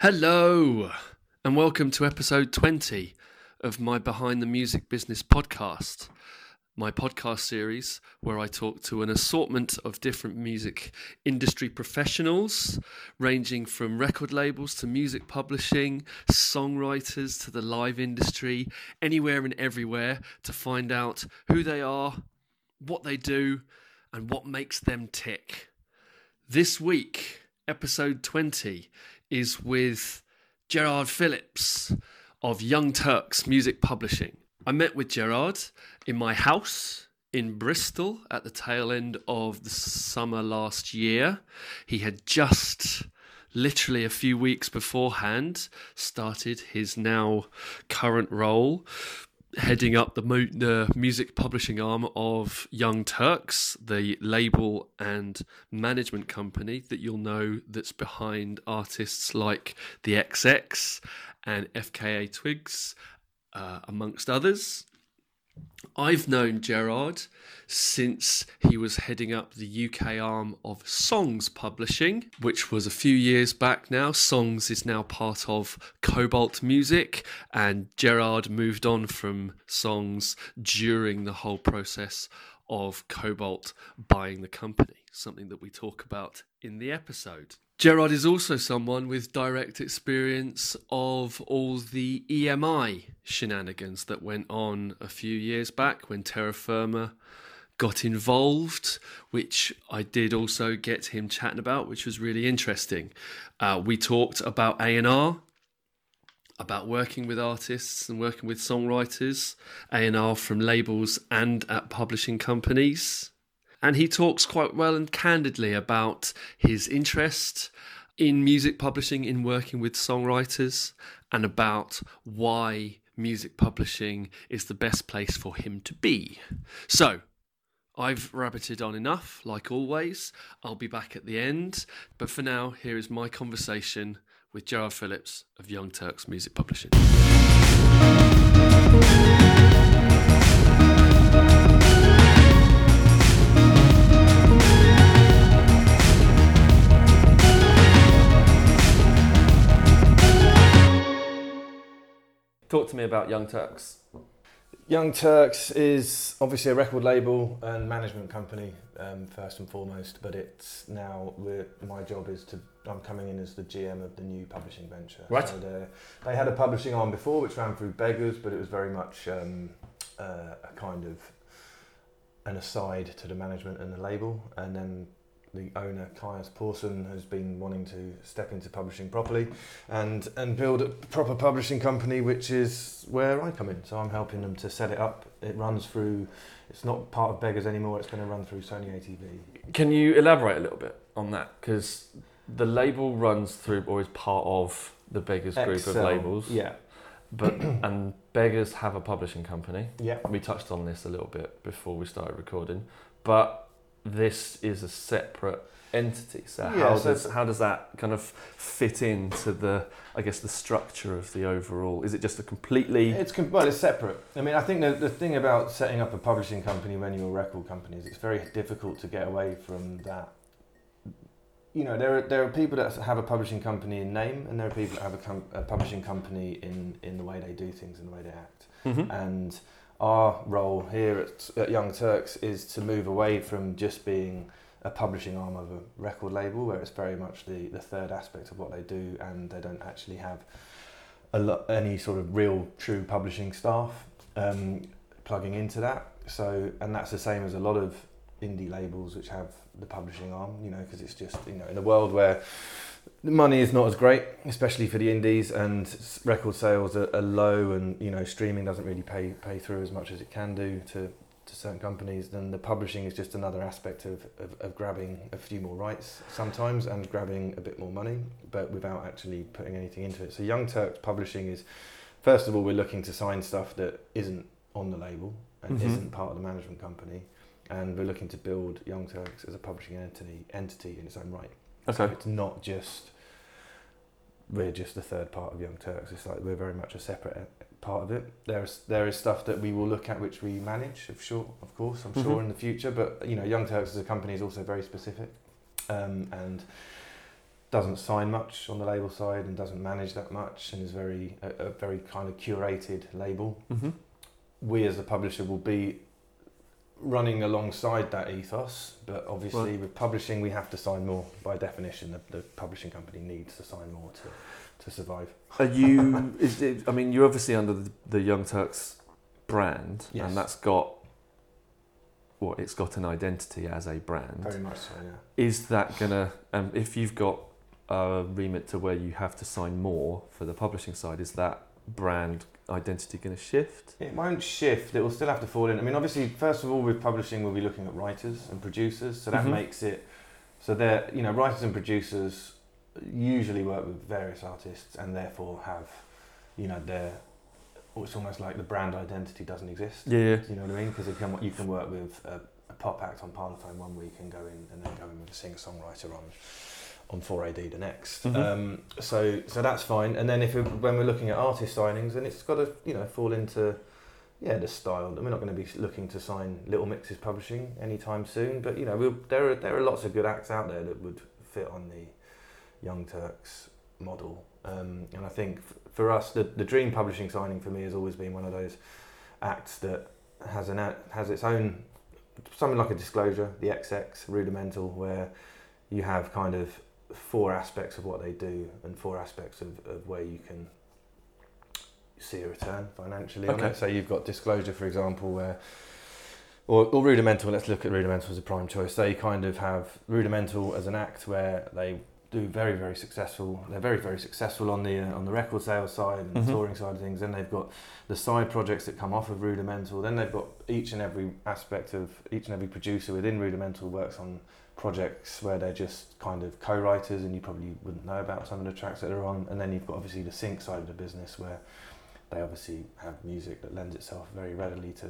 Hello, and welcome to episode 20 of my Behind the Music Business podcast, my podcast series where I talk to an assortment of different music industry professionals, ranging from record labels to music publishing, songwriters to the live industry, anywhere and everywhere to find out who they are, what they do, and what makes them tick. This week, episode 20 is with Gerard Phillips of Young Turks Music Publishing. I met with Gerard in my house in Bristol at the tail end of the summer last year. He had just literally a few weeks beforehand started his now current role heading up the, mo- the music publishing arm of Young Turks, the label and management company that you'll know that's behind artists like the XX and FKA Twigs, uh, amongst others. I've known Gerard since he was heading up the UK arm of Songs Publishing, which was a few years back now. Songs is now part of Kobalt Music, and Gerard moved on from Songs during the whole process of Kobalt buying the company, something that we talk about in the episode. Gerard is also someone with direct experience of all the EMI shenanigans that went on a few years back when Terra Firma got involved, which I did also get him chatting about, which was really interesting. Uh, we talked about A&R, about working with artists and working with songwriters, A&R from labels and at publishing companies and he talks quite well and candidly about his interest in music publishing, in working with songwriters, and about why music publishing is the best place for him to be. So, I've rabbited on enough, like always. I'll be back at the end. But for now, here is my conversation with Gerard Phillips of Young Turks Music Publishing. Talk to me about Young Turks. Young Turks is obviously a record label and management company um, first and foremost, but it's now my job is to I'm coming in as the GM of the new publishing venture. Right. So they had a publishing arm before which ran through Beggars, but it was very much um, uh, a kind of an aside to the management and the label, and then the owner, Caius Pawson, has been wanting to step into publishing properly and, and build a proper publishing company, which is where I come in. So I'm helping them to set it up. It runs through, it's not part of Beggars anymore, it's going to run through Sony ATV. Can you elaborate a little bit on that? Because the label runs through, or is part of the Beggars group of labels. Yeah. But and Beggars have a publishing company. Yeah. We touched on this a little bit before we started recording, but this is a separate entity. So Yeah, how so- does how does that kind of fit into the I guess the structure of the overall? Is it just a completely It's com- well, it's separate. I mean, I think the, the thing about setting up a publishing company when you're a record company is it's very difficult to get away from that. You know, there are there are people that have a publishing company in name, and there are people that have a, com- a publishing company in in the way they do things and the way they act. Mhm. And our role here at, at Young Turks is to move away from just being a publishing arm of a record label, where it's very much the, the third aspect of what they do, and they don't actually have a lo- any sort of real true publishing staff um, plugging into that. So, and that's the same as a lot of indie labels which have the publishing arm, you know, because it's just you know in a world where the money is not as great, especially for the indies, and record sales are, are low, and you know streaming doesn't really pay pay through as much as it can do to, to certain companies. Then the publishing is just another aspect of, of, of grabbing a few more rights sometimes and grabbing a bit more money, but without actually putting anything into it. So Young Turks Publishing is, first of all, we're looking to sign stuff that isn't on the label and Mhm. isn't part of the management company, and we're looking to build Young Turks as a publishing entity entity in its own right. So it's not just we're just the third part of Young Turks. It's like we're very much a separate e- part of it. There's there is stuff that we will look at which we manage, of sure, of course, I'm sure Mhm. in the future. But you know, Young Turks as a company is also very specific. um, and doesn't sign much on the label side and doesn't manage that much and is very a, a very kind of curated label. Mm-hmm. We as a publisher will be running alongside that ethos, but obviously Right. with publishing we have to sign more by definition. The, the publishing company needs to sign more to, to survive. Are you? is it, I mean, you're obviously under the, the Young Turks brand, Yes. and that's got what it's got an identity as a brand. Very much so, yeah. Is that gonna? Um, if you've got a remit to where you have to sign more for the publishing side, is that brand identity going to shift? It won't shift. It will still have to fall in. I mean, obviously, first of all, with publishing, we'll be looking at writers and producers. So that Mhm. makes it so they're you know writers and producers usually work with various artists and therefore have you know their it's almost like the brand identity doesn't exist. Yeah, yeah. You know what I mean? Because you can you can work with a, a pop act on Parlophone one week and go in and then go in with a singer songwriter on on 4AD the next. Mhm. Um, so so that's fine. And then if it, when we're looking at artist signings, then it's got to you know fall into yeah the style. And We're not going to be looking to sign Little Mix's Publishing anytime soon. But you know we'll, there are there are lots of good acts out there that would fit on the Young Turks model. Um, and I think f- for us, the, the dream publishing signing for me has always been one of those acts that has an has its own something like a disclosure, the XX rudimental, where you have kind of four aspects of what they do and four aspects of, of where you can see a return financially on Okay. So you've got disclosure, for example, where or, or rudimental. Let's look at rudimental as a prime choice. They kind of have rudimental as an act where they do very very successful. They're very very successful on the uh, on the record sales side and Mhm. the touring side of things. Then they've got the side projects that come off of rudimental. Then they've got each and every aspect of each and every producer within rudimental works on projects where they're just kind of co-writers and you probably wouldn't know about some of the tracks that are on. And then you've got obviously the sync side of the business where they obviously have music that lends itself very readily to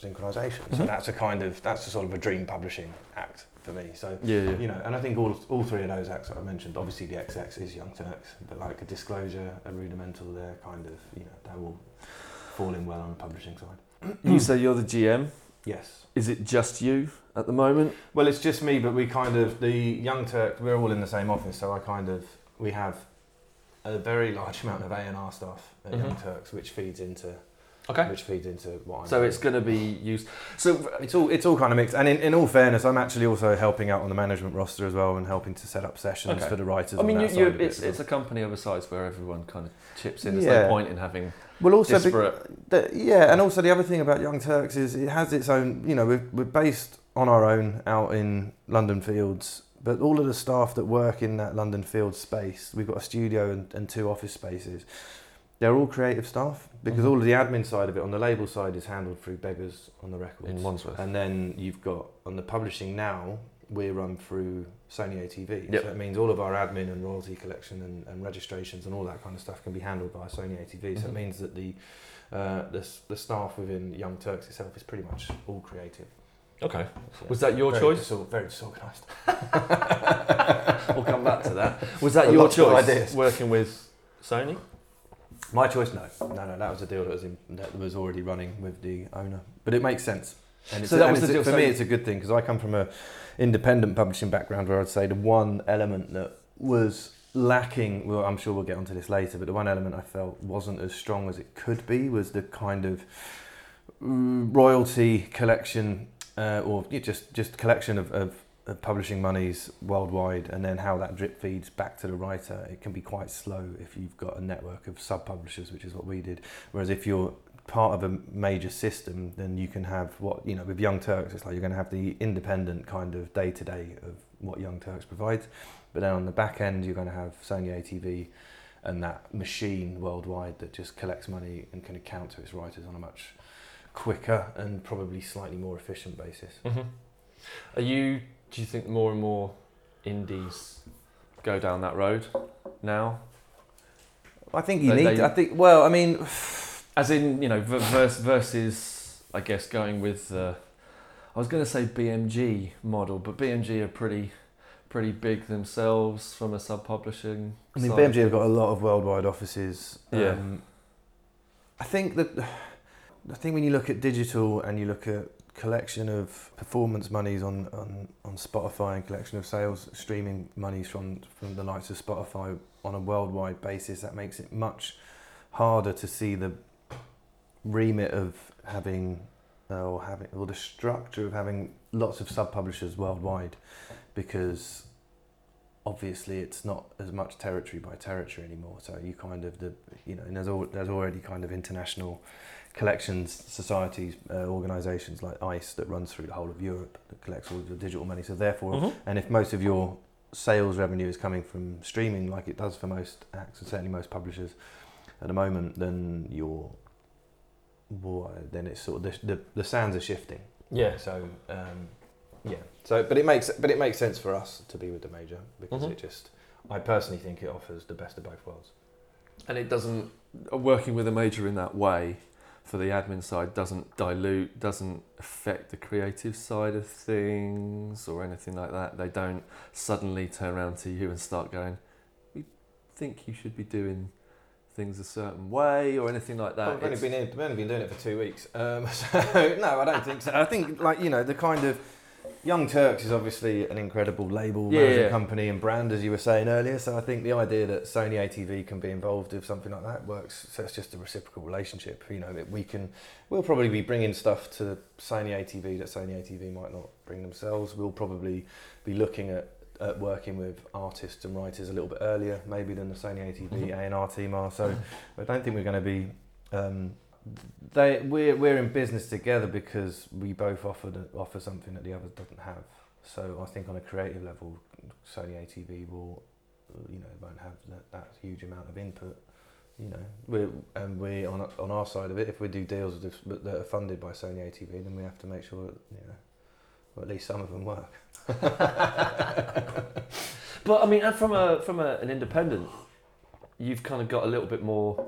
synchronization. So Mhm. that's a kind of that's a sort of a dream publishing act for me. So Yeah, yeah. you know, and I think all all three of those acts that I mentioned, obviously the XX is Young Turks, but like a disclosure, a rudimental, they're kind of you know they will fall in well on the publishing side. You say you're the GM. Yes. Is it just you at the moment? Well, it's just me, but we kind of the Young Turk. We're all in the same office, so I kind of we have a very large amount of A and R staff at Young Mhm. Turks, which feeds into Okay. which feeds into what I'm. So doing. it's going to be used. So uh, It's all it's all kind of mixed, and in, in all fairness, I'm actually also helping out on the management roster as well, and helping to set up sessions Okay. for the writers. I mean, you, you, it's it's well. a company of a size where everyone kind of chips in. There's Yeah. no point in having well, also disparate. the, yeah, and also the other thing about Young Turks is it has its own. You know, we're, we're based on our own out in London Fields, but all of the staff that work in that London Fields space, we've got a studio and, and two office spaces. They're all creative staff because Mhm. all of the admin side of it on the label side is handled through Beggars on the records. in Wandsworth. And then you've got on the publishing now, we're run through Sony ATV. Yep. So it means all of our admin and royalty collection and, and registrations and all that kind of stuff can be handled by Sony ATV. So Mhm. it means that the, uh, the the staff within Young Turks itself is pretty much all creative. Okay. So, Was that your very choice? disor- very disorganised. we'll come back to that. Was that your choice? ideas. Working with Sony. My choice, no, no, no. That was a deal that was in, that was already running with the owner, but it makes sense. And it's, So that was the deal. for So- me. It's a good thing because I come from a independent publishing background where I'd say the one element that was lacking. Well, I'm sure we'll get onto this later, but the one element I felt wasn't as strong as it could be was the kind of mm, royalty collection uh, or just just collection of, of publishing monies worldwide, and then how that drip feeds back to the writer. It can be quite slow if you've got a network of sub publishers, which is what we did. Whereas if you're part of a major system, then you can have what you know with Young Turks. It's like you're going to have the independent kind of day to day of what Young Turks provides, but then on the back end you're going to have Sony ATV and that machine worldwide that just collects money and can account to its writers on a much quicker and probably slightly more efficient basis. Mm-hmm. Are you? Do you think more and more indies go down that road now? I think you They- need. they- I think. Well, I mean, As in, you know, v- vers- versus, I guess, going with. Uh, I was going to say BMG model, but BMG are pretty, pretty big themselves from a sub-publishing. I mean, side. BMG have got a lot of worldwide offices. Yeah. Um, I think that I think when you look at digital and you look at collection of performance monies on, on, on Spotify and collection of sales streaming monies from from the likes of Spotify on a worldwide basis, that makes it much harder to see the remit of having uh, or having or the structure of having lots of sub publishers worldwide because obviously it's not as much territory by territory anymore. So you kind of the you know and there's al- there's already kind of international collections societies uh, organizations like ICE that runs through the whole of Europe that collects all the digital money so therefore Mhm. and if most of your sales revenue is coming from streaming, like it does for most acts, and certainly most publishers at the moment, then you're, well, then it's sort of the, the, the sands are shifting. Yeah. So um, yeah. So but it makes but it makes sense for us to be with the major because Mhm. it just I personally think it offers the best of both worlds. And it doesn't working with a major in that way for the admin side doesn't dilute, doesn't affect the creative side of things or anything like that. They don't suddenly turn around to you and start going, "We think you should be doing things a certain way" or anything like that. Well, we've, only been in, we've only been doing it for two weeks. Um, so no, I don't think so. I think like you know the kind of Young Turks is obviously an incredible label, Yeah, management yeah. company, and brand, as you were saying earlier. So I think the idea that Sony ATV can be involved with something like that works. So it's just a reciprocal relationship. You know, that we can. We'll probably be bringing stuff to Sony ATV that Sony ATV might not bring themselves. We'll probably be looking at. At working with artists and writers a little bit earlier, maybe than the Sony ATV Mhm. A and R team are. So I don't think we're going to be. Um, they we're we're in business together because we both offer offer something that the other doesn't have. So I think on a creative level, Sony ATV will, you know, won't have that, that huge amount of input. You know, we and we on on our side of it, if we do deals that are funded by Sony ATV, then we have to make sure that you know, at least some of them work. But I mean, from a from a, an independent, you've kind of got a little bit more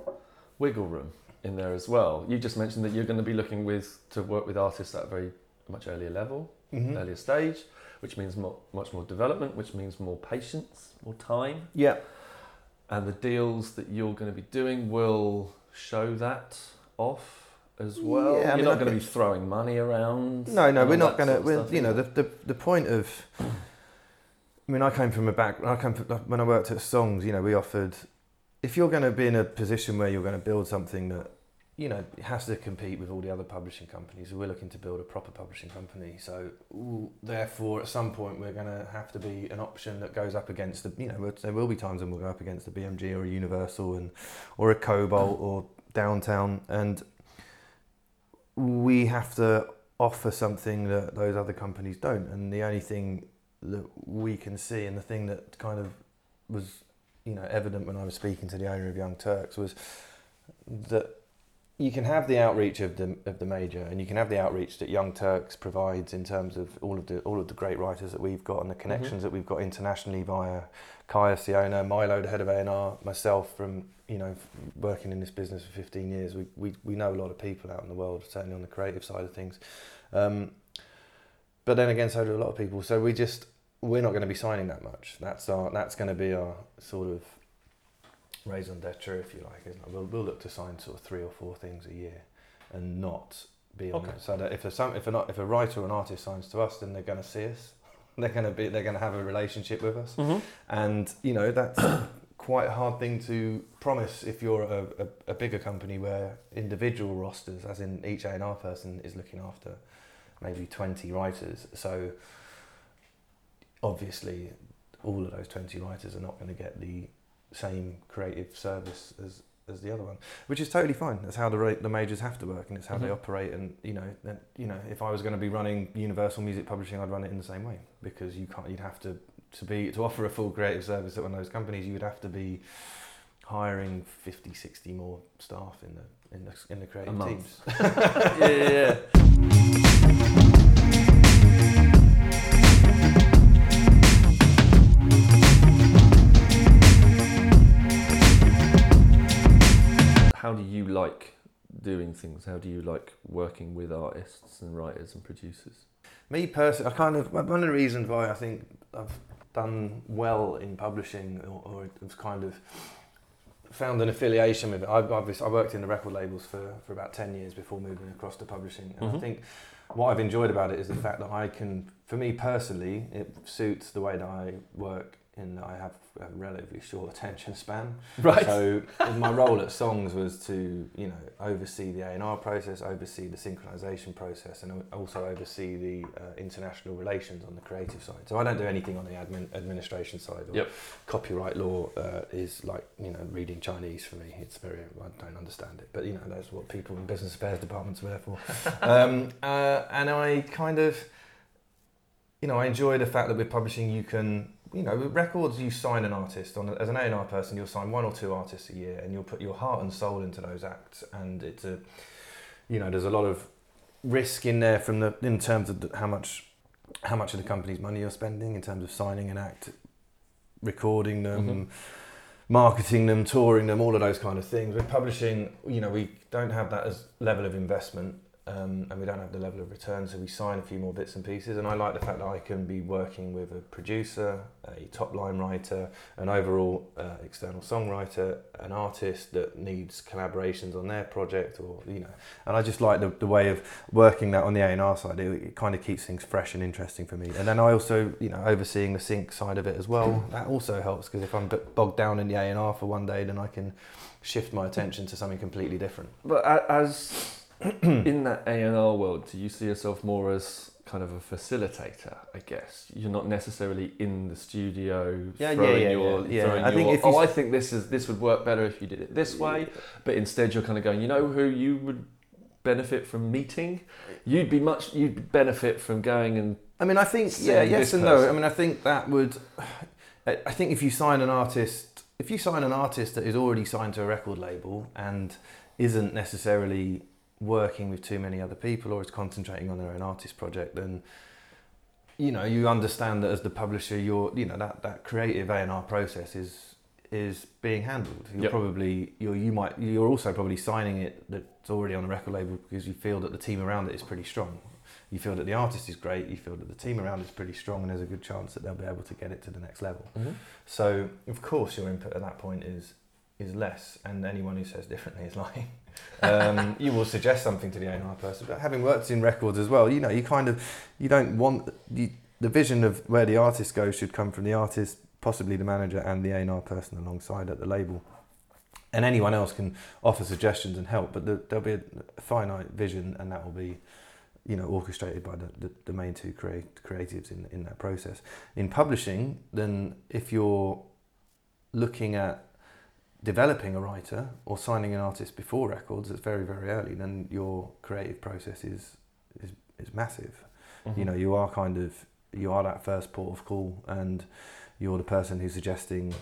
wiggle room in there as well. You just mentioned that you're going to be looking with to work with artists at a very much earlier level, Mm-hmm. earlier stage, which means more, much more development, which means more patience, more time, Yeah. and the deals that you're going to be doing will show that off as well. Yeah, I you're mean, not going to be throwing money around. No, no, we're not going to. sort of you know, the, the the point of. I mean, I came from a back. I came from, when I worked at Songs. You know, we offered. If you're going to be in a position where you're going to build something that, you know, has to compete with all the other publishing companies, we're looking to build a proper publishing company. So, therefore, at some point, we're going to have to be an option that goes up against the. You know, there will be times when we'll go up against a BMG or a Universal and, or a Kobalt or Downtown, and we have to offer something that those other companies don't. And the only thing that we can see, and the thing that kind of was, you know, evident when I was speaking to the owner of Young Turks was that you can have the outreach of the of the major, and you can have the outreach that Young Turks provides in terms of all of the all of the great writers that we've got and the connections that we've got internationally via Caius, the owner, Milo, the head of A&R, myself from you know working in this business for 15 years. We, we we know a lot of people out in the world, certainly on the creative side of things. Um, but then again, so do a lot of people. So we just we're not going to be signing that much. That's our that's going to be our sort of raison d'etre, if you like. Isn't it? We'll we'll look to sign sort of three or four things a year, and not be on Okay. it. So that if a some if a not if a writer or an artist signs to us, then they're going to see us. They're going to be they're going to have a relationship with us, Mhm. and you know that's quite a hard thing to promise if you're a, a, a bigger company where individual rosters, as in each A and R person, is looking after maybe twenty writers. So obviously, all of those twenty writers are not going to get the same creative service as as the other one, which is totally fine. That's how the the majors have to work, and it's how they Mhm. operate. And you know, then you know, if I was going to be running Universal Music Publishing, I'd run it in the same way because you can't. You'd have to to be to offer a full creative service at one of those companies. You would have to be hiring 50, 60 more staff in the in the in the creative teams. yeah, yeah, yeah. How do you like doing things? How do you like working with artists and writers and producers? Me personally, I kind of one of the reasons why I think I've done well in publishing, or, or have kind of found an affiliation with it. I've obviously I worked in the record labels for, for about ten years before moving across to publishing, and I Mhm. think what I've enjoyed about it is the fact that I can, for me personally, it suits the way that I work in that I have a relatively short attention span. Right. So my role at Songs was to, you know, oversee the A&R process, oversee the synchronization process, and also oversee the uh, international relations on the creative side. So I don't do anything on the admin administration side. Or Yep. Copyright law uh, is like, you know, reading Chinese for me. It's very, I don't understand it, but you know, that's what people in business affairs departments are there for. um, uh, and I kind of, you know, I enjoy the fact that with publishing you can you know, records, you sign an artist on as an A and R person. You'll sign one or two artists a year, and you'll put your heart and soul into those acts. And it's a, you know, there's a lot of risk in there from the in terms of how much how much of the company's money you're spending in terms of signing an act, recording them. Mhm. Marketing them, touring them, all of those kind of things. With publishing, you know, we don't have that as level of investment, um, and we don't have the level of return, so we sign a few more bits and pieces. And I like the fact that I can be working with a producer, a top line writer, an overall uh, external songwriter, an artist that needs collaborations on their project, or you know. And I just like the, the way of working that on the A and R side. It, it kind of keeps things fresh and interesting for me. And then I also, you know, overseeing the sync side of it as well. That also helps because if I'm bogged down in the A and R for one day, then I can shift my attention to something completely different. But as in that A and R world, do you see yourself more as kind of a facilitator? I guess you're not necessarily in the studio. Yeah, yeah, yeah, your, yeah, yeah. throwing I think if oh, I think this is this would work better if you did it this way. But instead, you're kind of going. You know who you would benefit from meeting? You'd be much. You'd benefit from going and I mean, I think yeah, yes and no. I mean, I think that would. I think if you sign an artist, if you sign an artist that is already signed to a record label and isn't necessarily working with too many other people or is concentrating on their own artist project, then you know you understand that as the publisher, you're you know that that creative A and R process is is being handled. You're Yep. probably you're you might you're also probably signing it that's already on a record label because you feel that the team around it is pretty strong you feel that the artist is great, you feel that the team around is pretty strong, and there's a good chance that they'll be able to get it to the next level. Mm-hmm. So, of course, your input at that point is is less, and anyone who says differently is lying. Um, you will suggest something to the A&R person, but having worked in records as well, you know, you kind of you don't want you, the vision of where the artist goes should come from the artist, possibly the manager and the A&R person alongside at the label. And anyone else can offer suggestions and help, but the, there'll be a, finite vision, and that will be you know orchestrated by the, the, the main two create, creatives in, in that process in publishing then if you're looking at developing a writer or signing an artist before records it's very very early then your creative process is is, is massive. Mm-hmm. you know you are kind of you are that first port of call and you're the person who's suggesting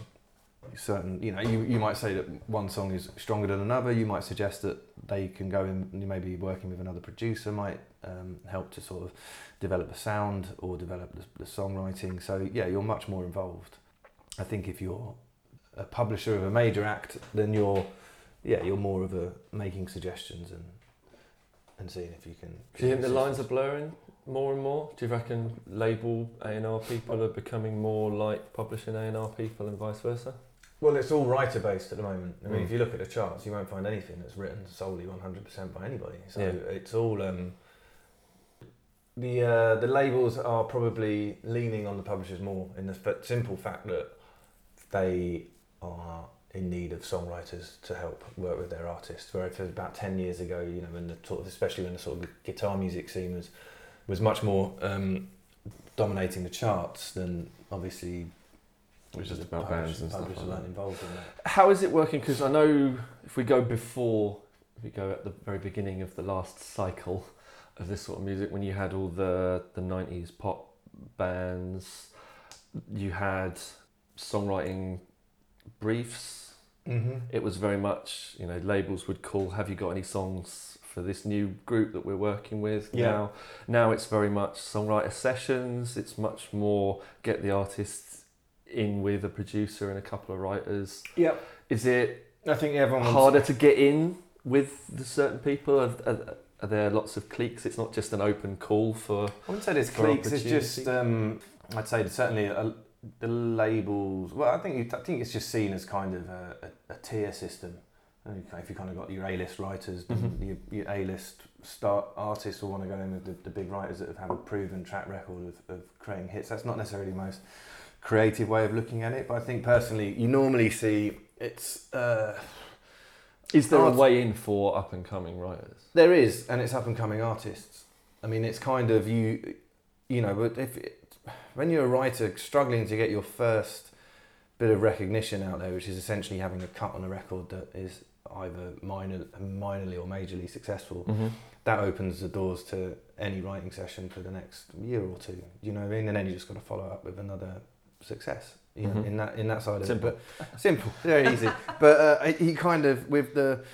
certain you know you, you might say that one song is stronger than another. You might suggest that they can go in you maybe working with another producer might um, help to sort of develop the sound or develop the, the songwriting. So yeah you're much more involved. I think if you're a publisher of a major act then you're yeah you're more of a making suggestions and and seeing if you can Do you think the lines are blurring more and more? Do you reckon label A and R people are becoming more like publishing A and R people and vice versa? Well, it's all writer based at the moment. I mean, Mm. if you look at the charts, you won't find anything that's written solely 100% by anybody. So Yeah. it's all. Um, the uh, the labels are probably leaning on the publishers more in the f- simple fact that they are in need of songwriters to help work with their artists. Where it was about 10 years ago, you know, when the sort of, especially when the sort of guitar music scene was, was much more um, dominating the charts, than obviously It was just about publishers- bands and stuff like that. involved in that. How is it working? Because I know if we go before, if we go at the very beginning of the last cycle of this sort of music, when you had all the the nineties pop bands, you had songwriting briefs. Mm-hmm. It was very much, you know, labels would call, "Have you got any songs for this new group that we're working with?" Yeah. Now, now it's very much songwriter sessions. It's much more get the artists in with a producer and a couple of writers. Yep. Is it I think everyone harder to get in with the certain people? Are, are, are there lots of cliques? It's not just an open call for. I wouldn't say there's cliques. It's just um, I'd say certainly uh the labels. Well, I think I think it's just seen as kind of a, a, a tier system. If you kind of got your A-list writers, Mhm. your, your A-list star artists will want to go in with the, the big writers that have had a proven track record of, of creating hits. That's not necessarily the most creative way of looking at it, but I think personally, you normally see it's. Uh, Is there Art- a way in for up and coming writers? There is, and it's up and coming artists. I mean, it's kind of you, you know, but if it, when you're a writer struggling to get your first bit of recognition out there, which is essentially having a cut on a record that is either minor, minorly or majorly successful, Mm-hmm. that opens the doors to any writing session for the next year or two. You know what I mean? And then you just got to follow up with another success. You know, Mhm. in that in that side Simple. of it. But simple, very easy. But uh, he kind of with the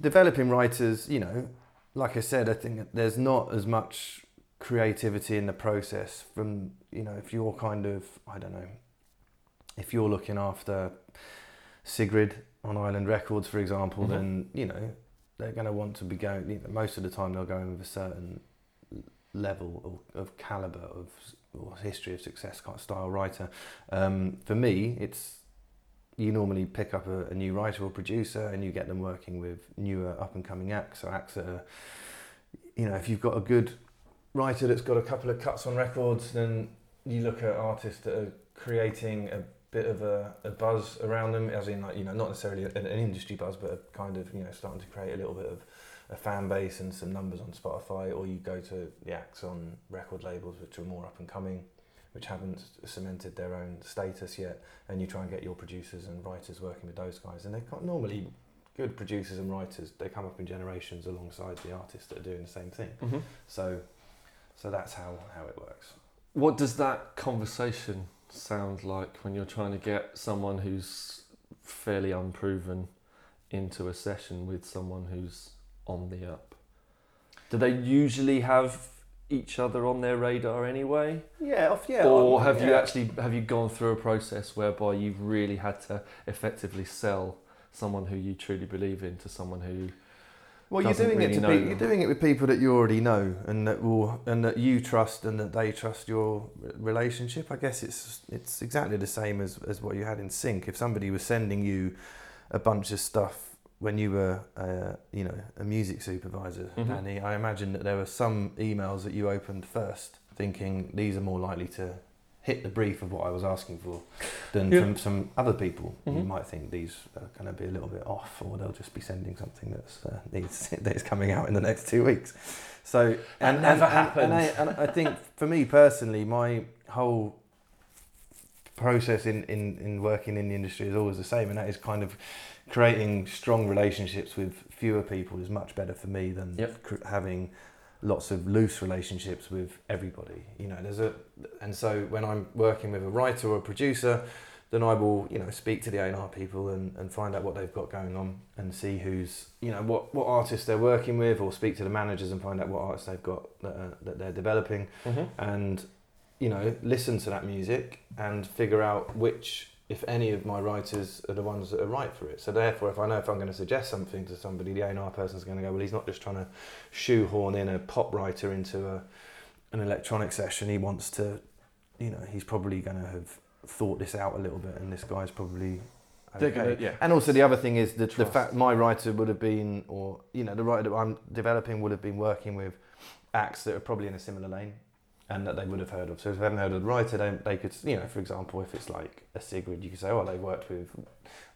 developing writers, you know, like I said, I think there's not as much creativity in the process from you know if you're kind of I don't know if you're looking after Sigrid on Island Records, for example, Mhm. then you know they're going to want to be going. You know, most of the time, they'll go in with a certain level of, of caliber of or history of success kind of style writer. Um, for me, it's you normally pick up a, a new writer or producer and you get them working with newer up and coming acts or acts that are, you know, if you've got a good writer that's got a couple of cuts on records, then you look at artists that are creating a bit of a, a buzz around them, as in like you know not necessarily an, an industry buzz, but a kind of you know starting to create a little bit of a fan base and some numbers on Spotify, or you go to the acts on record labels which are more up and coming, which haven't cemented their own status yet, and you try and get your producers and writers working with those guys, and they're normally good producers and writers. They come up in generations alongside the artists that are doing the same thing. Mm-hmm. So, so that's how how it works. What does that conversation sound like when you're trying to get someone who's fairly unproven into a session with someone who's on the up? Do they usually have each other on their radar anyway? Yeah, off, yeah. or have you actually have you gone through a process whereby you've really had to effectively sell someone who you truly believe in to someone who Well, you're doing really it to them. you're doing it with people that you already know and that will and that you trust and that they trust your relationship. I guess it's it's exactly the same as as what you had in sync. If somebody was sending you a bunch of stuff when you were uh, you know a music supervisor, Mhm. Danny, I imagine that there were some emails that you opened first, thinking these are more likely to hit the brief of what I was asking for than Yeah. from some other people. You Mhm. might think these are going to be a little bit off, or they'll just be sending something that's uh, needs that is coming out in the next two weeks. So and never and, and, and, I, and I think for me personally, my whole process in, in, in working in the industry is always the same, and that is kind of creating strong relationships with fewer people is much better for me than Yep. cr- having lots of loose relationships with everybody. You know, there's a and so when I'm working with a writer or a producer, then I will you know speak to the A&R people and, and find out what they've got going on and see who's you know what what artists they're working with, or speak to the managers and find out what artists they've got that, uh, that they're developing and you know listen to that music and figure out which if any of my writers are the ones that are right for it so therefore if i know if i'm going to suggest something to somebody the A&R person's going to go well he's not just trying to shoehorn in a pop writer into a an electronic session he wants to you know he's probably going to have thought this out a little bit and this guy's probably okay. gonna, yeah. And also the other thing is that the fact my writer would have been, or you know, the writer that I'm developing would have been working with acts that are probably in a similar lane, and that they would have heard of. So if they haven't heard of the writer, they, they could, you know, for example, if it's like a Sigrid, you could say, oh, they've worked with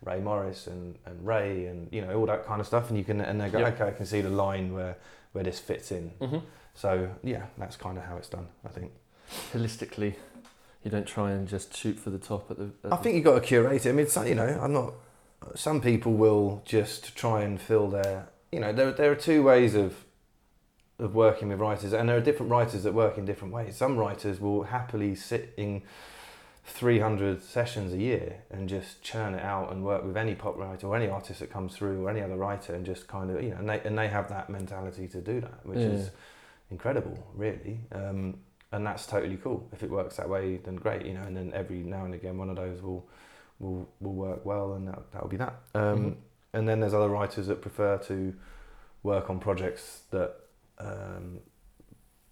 Ray Morris and, and Ray and you know all that kind of stuff, and you can and they go, Yep. okay, I can see the line where where this fits in. Mm-hmm. So yeah, that's kind of how it's done. I think. Holistically, you don't try and just shoot for the top at the. At I think you've got to curate it. I mean, so, you know, I'm not. Some people will just try and fill their. You know, there there are two ways of of working with writers, and there are different writers that work in different ways. Some writers will happily sit in 300 sessions a year and just churn it out and work with any pop writer or any artist that comes through or any other writer and just kind of you know and they and they have that mentality to do that, which Yeah. is incredible, really. Um, and that's totally cool. If it works that way, then great, you know. And then every now and again, one of those will will will work well, and that that'll be that. Um, Mhm. And then there's other writers that prefer to work on projects that um,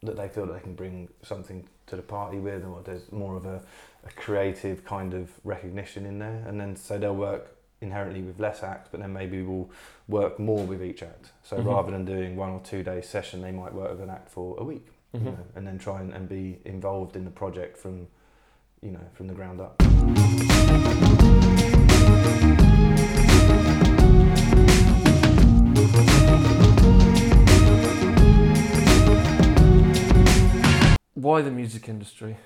that they feel that they can bring something to the party with, or there's more of a, a creative kind of recognition in there. And then so they'll work inherently with less acts, but then maybe we'll work more with each act. So Mhm. rather than doing one or two day session, they might work with an act for a week, Mhm. you know, and then try and, and be involved in the project from, you know, from the ground up. Why the music industry?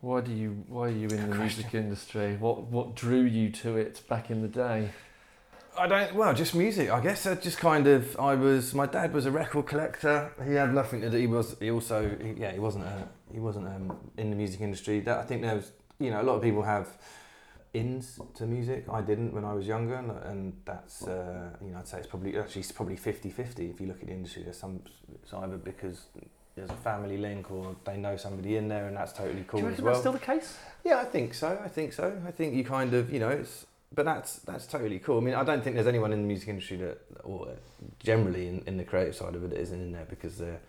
Why do you why are you in the Good music industry? What what drew you to it back in the day? I don't. Well, just music. I guess I just kind of. I was. My dad was a record collector. He had nothing to do. He was. He also. He, yeah. He wasn't. A, he wasn't um, in the music industry. That I think there was. You know, a lot of people have ins to music. I didn't when I was younger, and, and that's. Uh, you know, I'd say it's probably actually it's probably 50-50 if you look at the industry. There's some. It's either because there's a family link or they know somebody in there, and that's totally cool do you as well. that's still the case? Yeah, I think so. I think so. I think you kind of, you know, it's but that's that's totally cool. I mean, I don't think there's anyone in the music industry that, or generally in, in the creative side of it, that isn't in there because they're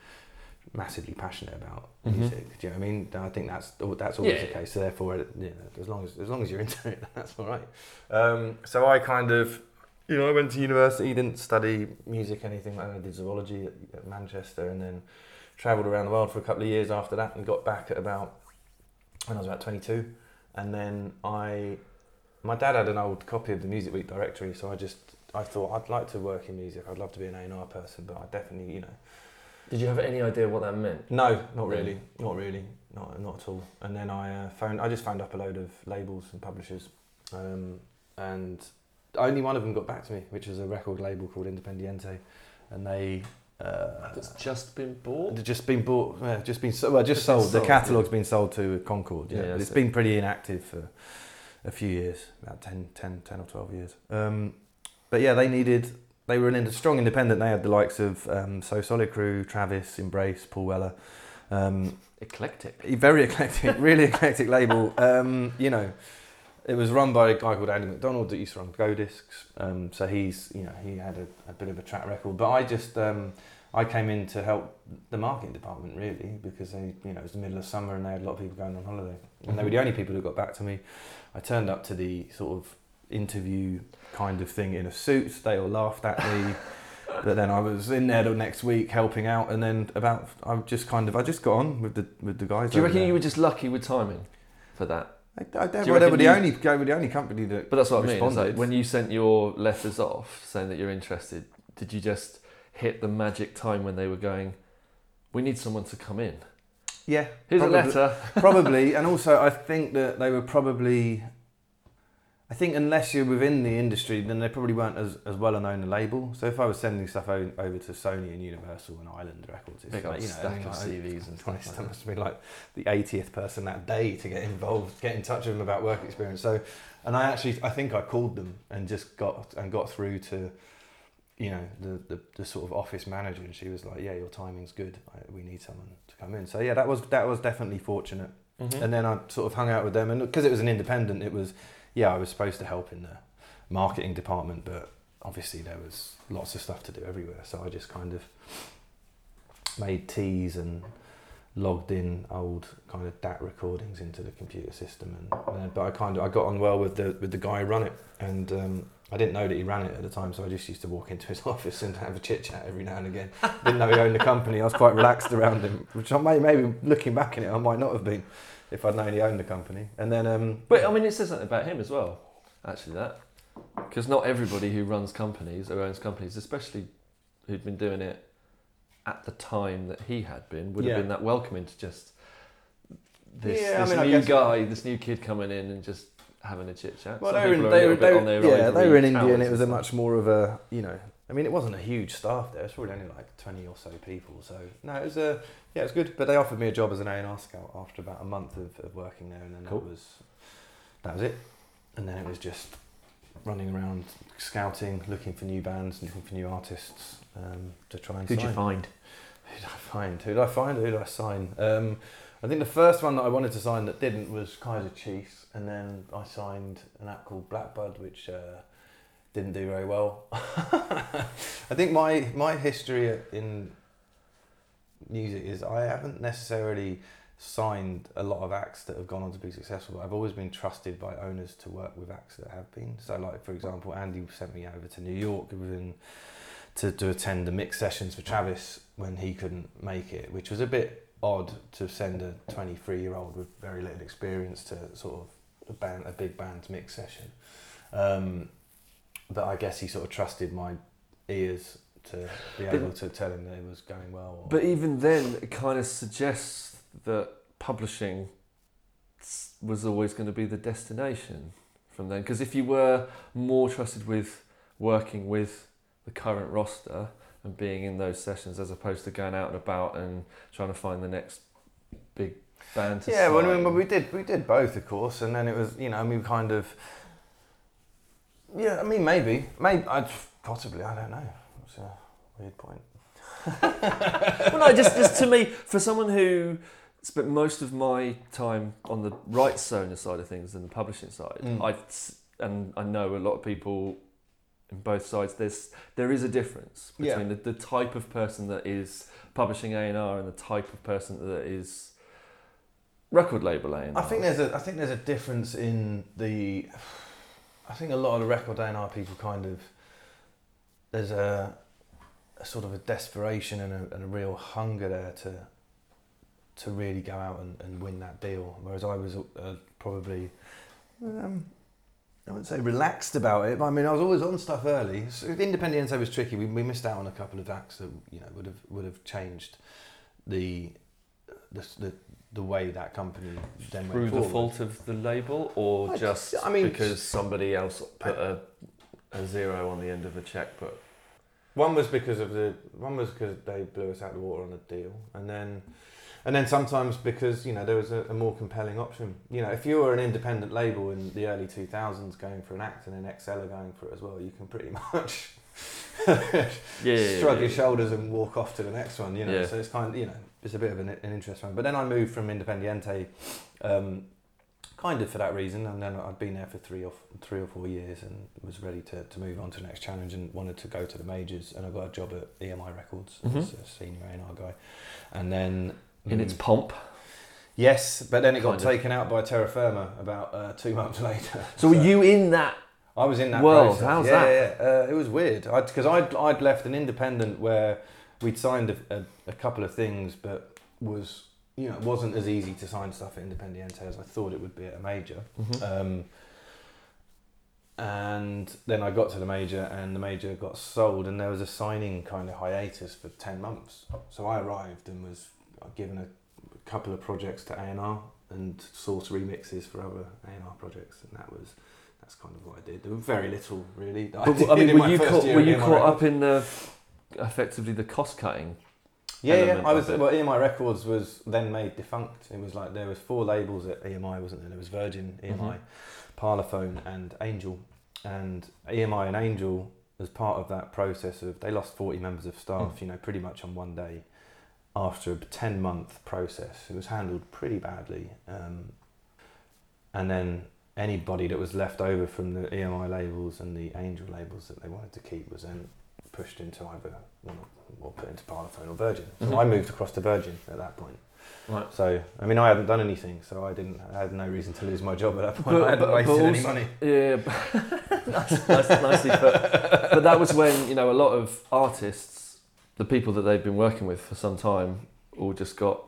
massively passionate about Mhm. music. Do you know what I mean? I think that's that's always Yeah. the case. So therefore, you know, as long as as long as you're into it, that's all right. Um, so I kind of. You know, I went to university, didn't study music, anything like that. I did zoology at, at Manchester, and then travelled around the world for a couple of years after that, and got back at about when I was about 22. And then I, my dad had an old copy of the Music Week directory, so I just, I thought I'd like to work in music. I'd love to be an A&R person, but I definitely, you know, Did you have any idea what that meant? no, not really, not really, not not at all. And then I uh, I just found up a load of labels and publishers, um, and only one of them got back to me, which was a record label called Independiente, and they. Uh, That's just been bought. Just been bought, yeah, just been so, well, just It's been sold. The sold, catalogue's been sold to Concord, yeah. Yeah, but it's it. been pretty inactive for a few years, about 10, 10, 10 or 12 years. Um, but yeah, they needed, they were an ind- strong independent. They had the likes of um, So Solid Crew, Travis, Embrace, Paul Weller. Um, Eclectic. very eclectic, really eclectic label. Um, you know, it was run by a guy called Andy Macdonald that used to run Go Discs. Um, so he's, you know, he had a, a bit of a track record. But I just, um, I came in to help the marketing department really because they, you know, it was the middle of summer and they had a lot of people going on holiday, and they were the only people who got back to me. I turned up to the sort of interview kind of thing in a suit. They all laughed at me. But then I was in there the next week helping out, and then about I just kind of I just got on with the with the guys. Do you reckon there. you were just lucky with timing for that? I, I, they, Do they were the you- only they were the only company that. But that's what I mean. Responded. like when you sent your letters off saying that you're interested, did you just hit the magic time when they were going, "We need someone to come in. Yeah, Here's probably, a letter." probably, and also I think that they were probably. I think unless you're within the industry, then they probably weren't as, as well known a label. So if I was sending stuff o- over to Sony and Universal and Island Records, it's Big like you know, stack of CVs and stuff. that Like must be like the 80th person that day to get involved, get in touch with them about work experience. So, and I actually, I think I called them and just got and got through to, you know, the the, the sort of office manager, and she was like, "Yeah, your timing's good. We need someone to come in." So yeah, that was that was definitely fortunate. that. Mhm. And then I sort of hung out with them, and because it was an independent, it was, yeah, I was supposed to help in the marketing department, but obviously there was lots of stuff to do everywhere. So I just kind of made teas and logged in old kind of DAT recordings into the computer system, and uh, but I kind of I got on well with the with the guy who ran it, and um, I didn't know that he ran it at the time, so I just used to walk into his office and have a chit chat every now and again. didn't know he owned the company. I was quite relaxed around him, which I may maybe looking back in it, I might not have been if I'd known he owned the company. And then um, But I mean, it says something about him as well. Actually, that because not everybody who runs companies or owns companies, especially who'd been doing it at the time that he had been, would Yeah. have been that welcoming to just this, Yeah, I mean, new guy, this new kid coming in and just having a chit chat. Well, Some they were in, they were, they were, on their yeah, they were in India, and it was a much more of a, you know, I mean, it wasn't a huge staff there. It's probably only like twenty or so people. So no, it was a, yeah, it was good. But they offered me a job as an A and R scout after about a month of, of working there, and then Cool. that was, that was it. And then it was just running around scouting, looking for new bands, looking for new artists um, to try and Who'd sign. you find? Who did I find? Who did I find? Who did I sign? Um, I think the first one that I wanted to sign that didn't was Kaiser Chiefs, and then I signed an app called Blackbud, which uh, didn't do very well. I think my my history in music is I haven't necessarily signed a lot of acts that have gone on to be successful. But I've always been trusted by owners to work with acts that have been. So, like for example, Andy sent me over to New York within, to to attend the mix sessions for Travis when he couldn't make it, which was a bit odd to send a 23 year old with very little experience to sort of a band a big band's mix session. Um, but I guess he sort of trusted my ears to be But- able to tell him that it was going well. Or, But even then, it kind of suggests that publishing was always going to be the destination from then. Because if you were more trusted with working with the current roster and being in those sessions as opposed to going out and about and trying to find the next big band to yeah, well, I mean, well, we did we did both, of course, and then it was you know I mean kind of yeah I mean maybe maybe I'd, possibly I don't know. It's a weird point. well, no, just, just to me, for someone who spent most of my time on the rights owner side of things and the publishing side, Mm. I and I know a lot of people in both sides. There's there is a difference Yeah. between the, the type of person that is publishing A and R and the type of person that is record label A and I think there's a I think there's a difference in the. I think a lot of the record A&R people kind of there's a, a sort of a desperation and a, and a real hunger there to to really go out and, and win that deal. Whereas I was uh, probably um, I wouldn't say relaxed about it, but I mean I was always on stuff early. So Independiente was tricky. We, we missed out on a couple of acts that you know would have would have changed the the the, the way that company then through the fault of the label, or I- just I mean- because somebody else put a, a zero on the end of a checkbook. One was because of the one was because they blew us out the water on a deal, and then and then sometimes because you know there was a, a more compelling option. You know, if you were an independent label in the early two thousands going for an act and then XL are going for it as well, you can pretty much Yeah, yeah, shrug yeah, your shoulders and walk off to the next one. You know, so it's kind of you know it's a bit of an, an interesting one. But then I moved from Independiente. Um, Kind of for that reason, and then I'd been there for three or f- three or four years, and was ready to, to move on to the next challenge, and wanted to go to the majors, and I got a job at EMI Records Mhm. as a senior A&R guy, and then In its mm, pomp. yes, but then it got Kind of. taken out by Terra Firma about uh, two months later. So were you in that? I was in that World, process. how's yeah, that? Yeah, uh, it was weird because I'd, I'd left an independent where we'd signed a, a, a couple of things, but was you know it wasn't as easy to sign stuff at Independiente as I thought it would be at a major. Um, and then I got to the major, and the major got sold, and there was a signing kind of hiatus for ten months. So I arrived and was given a couple of projects to A and source remixes for other A and R projects, and that was that's kind of what I did. There was very little really. that But, I mean, were you caught, were you caught up in the effectively the cost cutting? Yeah, yeah. I was well. EMI Records was then made defunct. It was like there was four labels at EMI, wasn't there? There was Virgin, EMI, Mhm. Parlophone, and Angel. And EMI and Angel, as part of that process of, they lost forty members of staff. Mm. You know, pretty much on one day. After a ten month process, it was handled pretty badly. Um, and then anybody that was left over from the EMI labels and the Angel labels that they wanted to keep was then pushed into either one or put into Parlophone or Virgin. So Mhm. I moved across to Virgin at that point. Right. So I mean, I hadn't done anything, so I didn't. I had no reason to lose my job at that point. But- I hadn't but- wasted any money. Yeah, nice, nice, nicely put. But that was when you know a lot of artists, the people that they've been working with for some time, all just got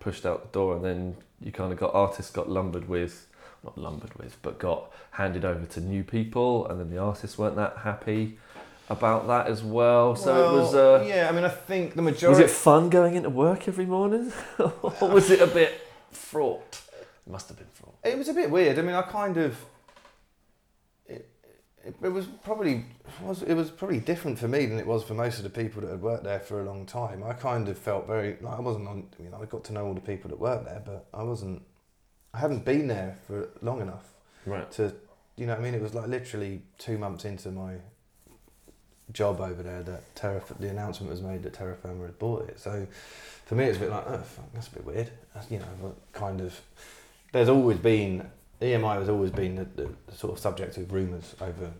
pushed out the door, and then you kind of got artists got lumbered with, not lumbered with, but got handed over to new people, and then the artists weren't that happy about that as well. So it was. Uh, yeah, I mean, I think the majority. was it fun going into work every morning, or was it a bit fraught? It must have been fraught. It was a bit weird. I mean, I kind of. It, was probably it was it was probably different for me than it was for most of the people that had worked there for a long time. I kind of felt very like I wasn't on. You know, I got to know all the people that worked there, but I wasn't. I hadn't been there for long enough Right. to, you know, what I mean, it was like literally two months into my job over there that Terra, the announcement was made that Terra Firma had bought it. So for me, it's a bit like, oh, fuck, that's a bit weird. That's, you know, but kind of. There's always been EMI has always been the, the, the sort of subject of rumours over.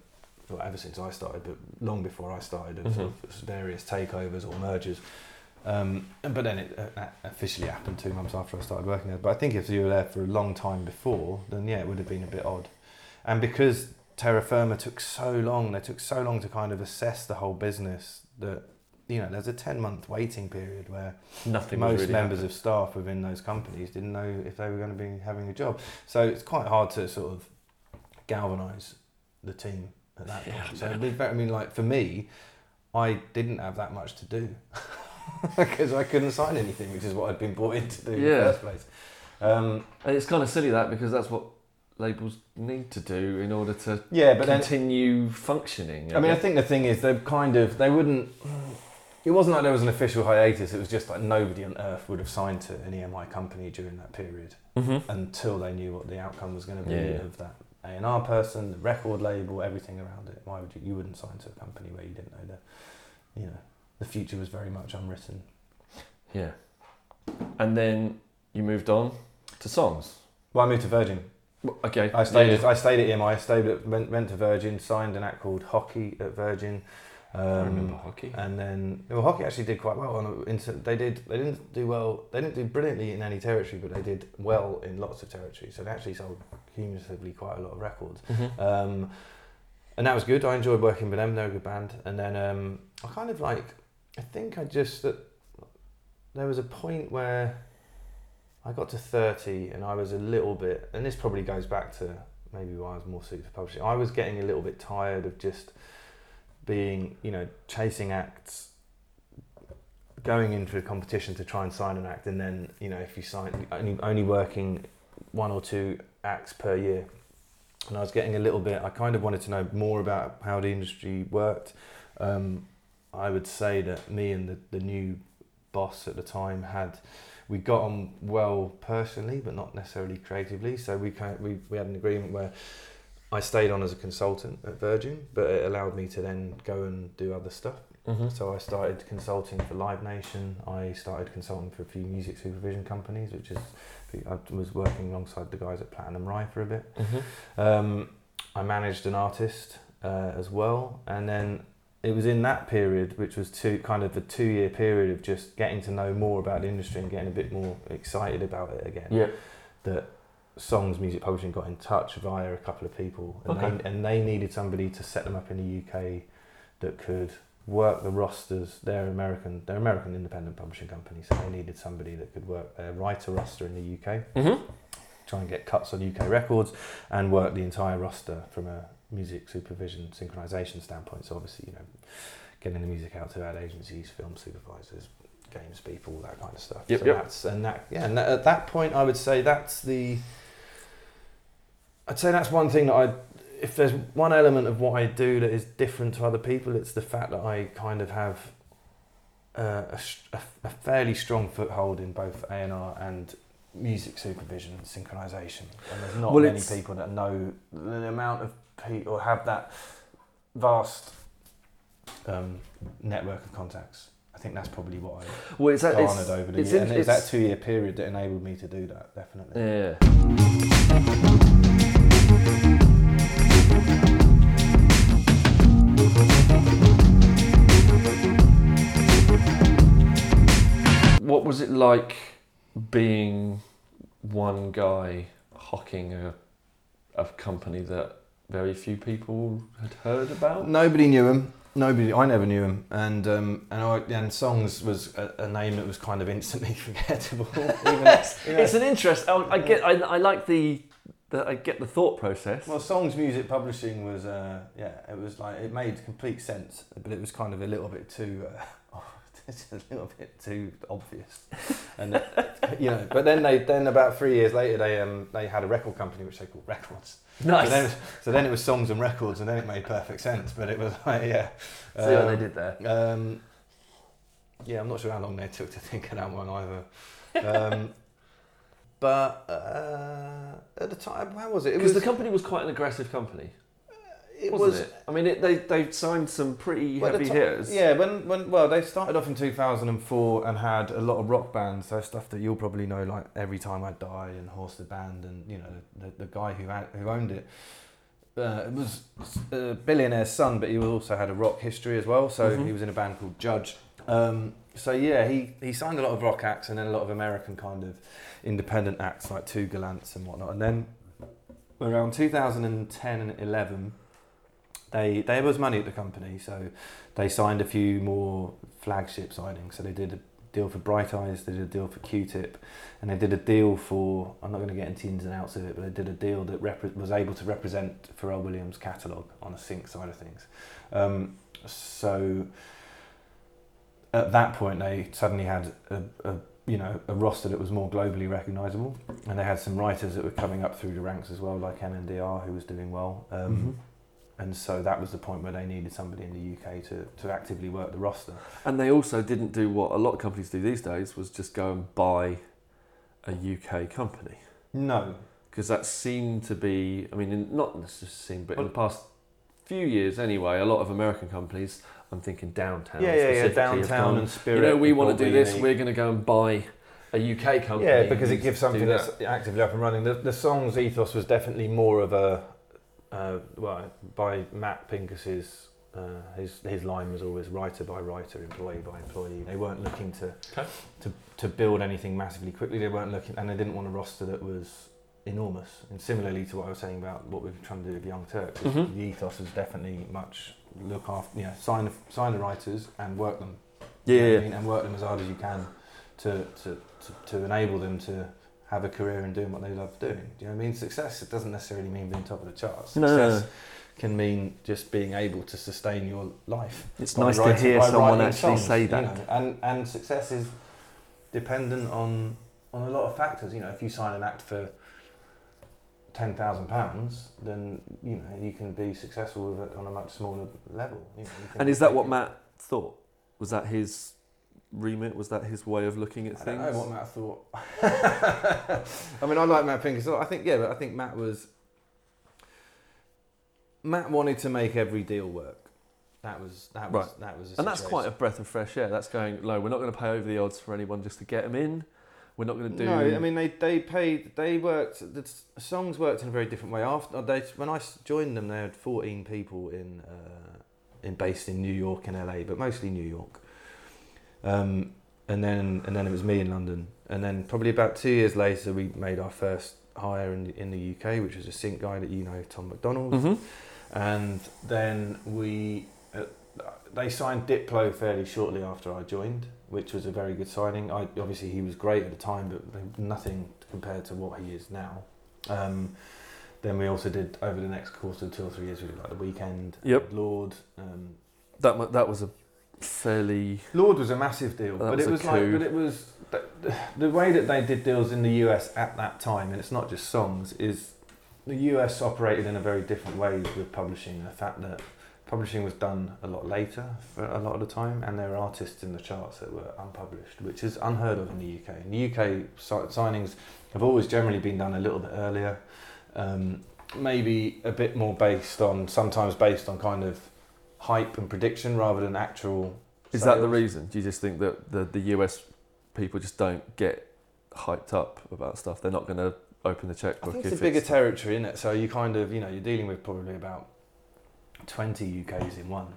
Well, ever since I started, but long before I started, of, sort of various takeovers or mergers. Um, but then it uh, officially happened two months after I started working there. But I think if you were there for a long time before, then yeah, it would have been a bit odd. And because Terra Firma took so long, they took so long to kind of assess the whole business that you know there's a 10 month waiting period where Nothing most really members happening. of staff within those companies didn't know if they were going to be having a job. So it's quite hard to sort of galvanise the team at that point. Yeah, so I it'd be very, I mean, like for me, I didn't have that much to do because I couldn't sign anything, which is what I'd been brought in to do in the Yeah. first place. Um, And it's kind of silly that because that's what labels need to do in order to yeah, but then continue functioning. I mean, I guess. think the thing is, they kind of they wouldn't. It wasn't like there was an official hiatus. It was just like nobody on earth would have signed to an EMI company during that period Mhm. until they knew what the outcome was going to be yeah. of that A and R person, the record label, everything around it. Why would you? You wouldn't sign to a company where you didn't know the, you know, the future was very much unwritten. Yeah. And then you moved on to songs. Well, I moved to Virgin. Well, Okay. I stayed. yeah. At, I stayed at EMI. I stayed at, went, went to Virgin. Signed an act called Hockey at Virgin. Um, I remember hockey. And then well, hockey actually did quite well. On they did. They didn't do well. They didn't do brilliantly in any territory, but they did well in lots of territories. So they actually sold cumulatively quite a lot of records. Mhm. Um, and that was good. I enjoyed working with them. They're a good band. And then um, I kind of like. I think I just that there was a point where I got to thirty, and I was a little bit. And this probably goes back to maybe why I was more suited for publishing. I was getting a little bit tired of just being, you know, chasing acts, going into a competition to try and sign an act, and then, you know, if you sign, only, only working one or two acts per year. And I was getting a little bit, I kind of wanted to know more about how the industry worked. Um, I would say that me and the, the new boss at the time had, we got on well personally, but not necessarily creatively. So we kind we, we had an agreement where I stayed on as a consultant at Virgin, but it allowed me to then go and do other stuff. Mhm. So I started consulting for Live Nation. I started consulting for a few music supervision companies, which is I was working alongside the guys at Platinum Rye for a bit. Mhm. Um, I managed an artist uh, as well, and then it was in that period, which was two kind of a two-year period of just getting to know more about the industry and getting a bit more excited about it again. Yeah. That Songs Music Publishing got in touch via a couple of people, and, Okay. they, and they needed somebody to set them up in the UK that could work the rosters. They're American. They're American independent publishing company, so they needed somebody that could work their writer roster in the UK Mhm. try and get cuts on UK records and work the entire roster from a music supervision synchronization standpoint. So obviously, you know, getting the music out to ad agencies, film supervisors, games people, that kind of stuff. Yep, so yep. that's and that yeah, and that, at that point, I would say that's the. I'd say that's one thing that I. If there's one element of what I do that is different to other people, it's the fact that I kind of have uh, a, a, a fairly strong foothold in both A&R and music supervision and synchronization. And there's not Well, many it's- people that know the amount of people or have that vast um, network of contacts. I think that's probably what I Well, it's, that, garnered it's, over the year. and it was that two year period that enabled me to do that, definitely. yeah. What was it like being one guy hocking a, a company that very few people had heard about? Nobody knew him. Nobody. I never knew him. And um, and I, and songs was a, a name that was kind of instantly forgettable. Even, you know, It's an interest. I, I get. I, I like the, the. I get the thought process. Well, songs music publishing was, uh, yeah, it was like it made complete sense, but it was kind of a little bit too, uh, it's a little bit too obvious, and you know. But then they, then about three years later, they um they had a record company which they called Records. nice. So then, so then it was songs and records, and then it made perfect sense. But it was like, yeah. See what they Um, did there. Um, yeah, I'm not sure how long they took to think of that one either. Um, but uh, at the time, where was it? It Because was the company was quite an aggressive company, it wasn't was it? I mean, it, they they signed some pretty Well, heavy the ti- hitters. Yeah, when, when well, they started off in 2004 and had a lot of rock bands, so stuff that you'll probably know, like Every Time I Die and Horse the Band, and you know the, the guy who had, who owned it. Uh, it was a billionaire's son, but he also had a rock history as well. So Mhm. he was in a band called Judge, Um, so yeah, he, he signed a lot of rock acts and then a lot of American kind of independent acts like Two Gallants and whatnot. And then around 2010 and 11, they there was money at the company, so they signed a few more flagship signings. So they did a deal for Bright Eyes, they did a deal for Q-Tip, and they did a deal for I'm not going to get into ins and outs of it, but they did a deal that was able to represent Pharrell Williams' catalogue on a sync side of things. Um, so at that point, they suddenly had a, a you know a roster that was more globally recognisable, and they had some writers that were coming up through the ranks as well, like MNDR, who was doing well. Um, Mhm. And so that was the point where they needed somebody in the UK to, to actively work the roster. And they also didn't do what a lot of companies do these days, was just go and buy a UK company. No, Because that seemed to be, I mean, in, not necessarily seemed, but in the past few years anyway, a lot of American companies, I'm thinking downtown. yeah, yeah, yeah, specifically, downtown gone, and Spirit. You know, we want to do this, and- we're going to go and buy a UK company. Yeah, because it gives something that. that's actively up and running. The, the song's ethos was definitely more of a, uh, well, by Matt Pincus's, uh, his his line was always writer by writer, employee by employee. They weren't looking to Okay. to to build anything massively quickly. They weren't looking, and they didn't want a roster that was enormous. And similarly to what I was saying about what we were trying to do with Young Turks, Mhm. the ethos was definitely much look after, you know, sign the, sign the writers and work them Yeah, you know yeah. I mean? and work them as hard as you can to, to, to, to enable them to have a career in doing what they love doing. Do you know what I mean? Success it doesn't necessarily mean being top of the charts. No, no, Success no. can mean just being able to sustain your life. It's nice to hear someone actually songs, say you that. know. And and success is dependent on on a lot of factors. You know, if you sign an act for ten thousand pounds, then you know you can be successful with it on a much smaller level. You know, you And is that what it- Matt thought? Was that his remit? Was that his way of looking at things? I don't know what Matt thought. I mean, I like Matt Pincus. I think yeah, but I think Matt was. Matt wanted to make every deal work. That was that was that was. The and that's quite a breath of fresh air. That's going low. We're not going to pay over the odds for anyone just to get them in. We're not going to do. No, I mean they they paid. They worked. The songs worked in a very different way. After they when I joined them, they had fourteen people in uh, in based in New York and LA, but mostly New York. Um, and then and then it was me in London. And then probably about two years later, we made our first hire in the, in the UK, which was a sync guy that you know, Tom McDonald. Mhm. And then we uh, they signed Diplo fairly shortly after I joined, which was a very good signing. I obviously he was great at the time, but nothing compared to what he is now. Um, then we also did over the next course of two or three years, we did like the Weeknd, Yep. Lorde. Um, That that was a fairly. Lorde was a massive deal, but was it was like, but it was the, the way that they did deals in the US at that time, and it's not just songs. Is the US operated in a very different way with publishing. The fact that publishing was done a lot later for a lot of the time, and there were artists in the charts that were unpublished, which is unheard of in the UK. In the UK, si- signings have always generally been done a little bit earlier, um, maybe a bit more based on, sometimes based on kind of hype and prediction rather than actual. Is that the reason? Do you just think that the the US people just don't get hyped up about stuff? They're not going to open the checkbook. I think it's a bigger territory, isn't it? So you kind of, you know, you're dealing with probably about twenty UKs in one,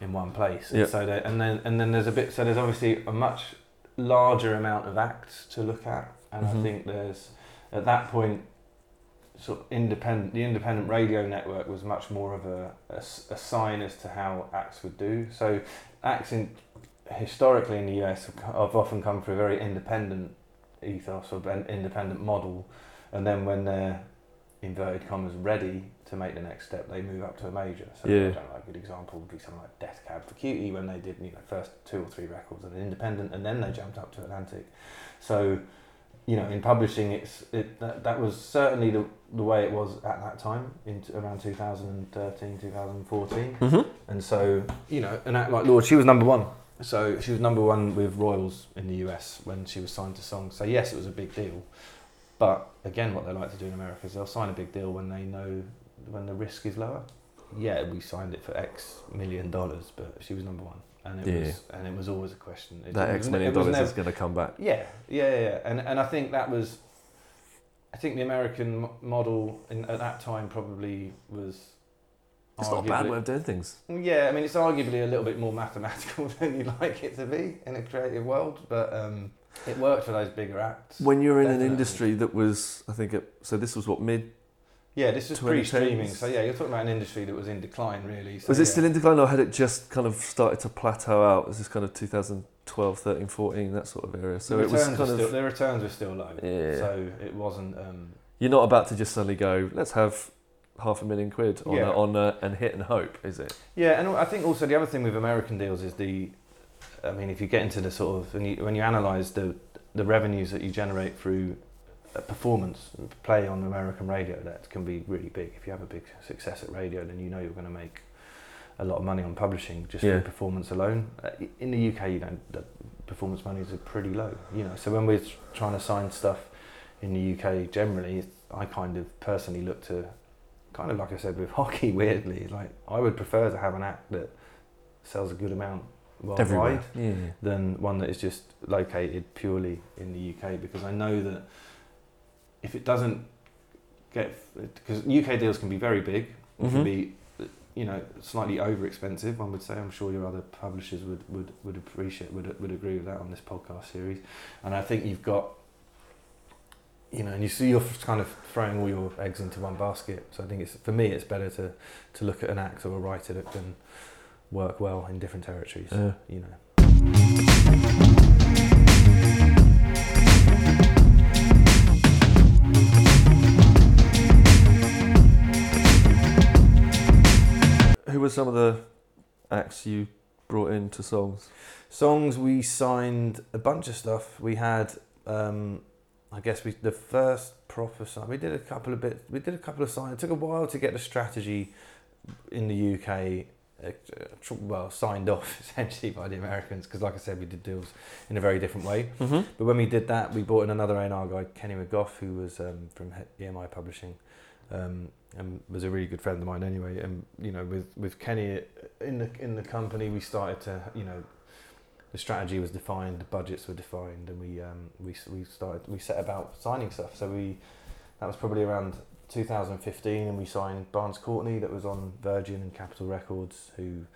in one place. And so there, and then and then there's a bit. So there's obviously a much larger amount of acts to look at, and Mhm. I think there's at that point, sort of independent. The independent radio network was much more of a a sign as to how acts would do. So acts in historically in the US have have often come through a very independent ethos or an independent model, and then when they're inverted commas ready to make the next step, they move up to a major. So Yeah. I don't know, a good example would be something like Death Cab for Cutie when they did you know first two or three records and an independent, and then they jumped up to Atlantic. So you know in publishing, it's it that, that was certainly the the way it was at that time in t- around 2013 2014 hmm and so you know an act like Lorde she was number one so she was number one with Royals in the US when she was signed to Song so yes it was a big deal but again what they like to do in America is they'll sign a big deal when they know when the risk is lower yeah we signed it for X million dollars but she was number one and it Yeah. was and it was always a question it, That X million dollars never, is going to come back. yeah, yeah, yeah, yeah. And and I think that was, I think the American model in, at that time probably was It's not a bad way of doing things. Yeah, I mean, it's arguably a little bit more mathematical than you'd like it to be in a creative world, but um, it worked for those bigger acts. When you're in an industry that was, I think, it, so this was what mid. Yeah, this is 2010s. pre-streaming, so yeah, you're talking about an industry that was in decline, really. So, Was it yeah. still in decline, or had it just kind of started to plateau out? Was this kind of 2012, 13, 14, that sort of area? So the it was kind of. still, the returns were still low, Yeah. so it wasn't. Um, You're not about to just suddenly go, let's have half a million quid on, Yeah. a, on a, and hit and hope, is it? Yeah, and I think also the other thing with American deals is the, I mean, if you get into the sort of when you when you analyse the the revenues that you generate through a performance play on American radio, that can be really big. If you have a big success at radio, then you know you're going to make a lot of money on publishing just Yeah. for performance alone. Uh, in the UK, you don't. The performance monies are pretty low, you know. So when we're trying to sign stuff in the UK, generally, I kind of personally look to kind of like I said with hockey, weirdly, like I would prefer to have an act that sells a good amount worldwide Everywhere. Yeah. than one that is just located purely in the UK because I know that if it doesn't get because UK deals can be very big, Mhm. can be you know slightly over expensive. One would say. I'm sure your other publishers would would, would appreciate would would agree with that on this podcast series, and I think you've got. You know, and you see you're kind of throwing all your eggs into one basket. So I think it's for me, it's better to, to look at an act or a writer that can work well in different territories. Yeah. You know. Were some of the acts you brought into songs? Songs we signed a bunch of stuff. We had, um, I guess we the first proper sign. We did a couple of bits. We did a couple of signs. It took a while to get the strategy in the UK. Uh, well, signed off essentially by the Americans because, like I said, we did deals in a very different way. Mm-hmm. But when we did that, we brought in another A&R guy, Kenny McGough, who was um, from EMI Publishing, um, and was a really good friend of mine anyway. And you know, with with Kenny in the in the company, we started to you know, the strategy was defined, the budgets were defined, and we um, we we started we set about signing stuff. So we that was probably around 2015, and we signed Barnes Courtney, that was on Virgin and Capitol Records, who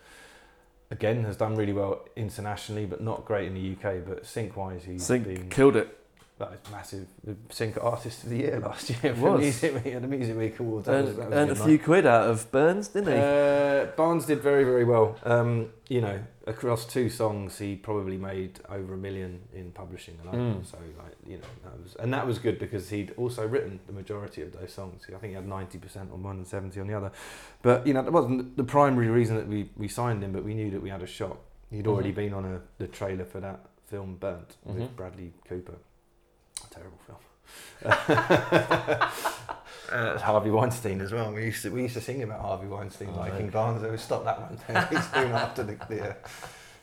again has done really well internationally, but not great in the UK. But sync wise, he's Sync been killed it. That is massive. The Sync Artist of the Year last year for Was. Music Week, the Music Week Awards. That was- that was and a good few quid out of Barnes, didn't he? Uh, Barnes did very, very well. Um, you know, across two songs, he probably made over a million in publishing alone. Mm. So, like, you know, that was and that was good because he'd also written the majority of those songs. I think he had ninety percent on one and seventy on the other. But you know, that wasn't the primary reason that we, we signed him. But we knew that we had a shot. He'd already Mhm. been on a the trailer for that film Burnt Mhm. with Bradley Cooper. Terrible film. Uh, Harvey Weinstein as well. We used to we used to sing about Harvey Weinstein Oh, liking yeah. Barnes. We stopped that one soon after the, the uh,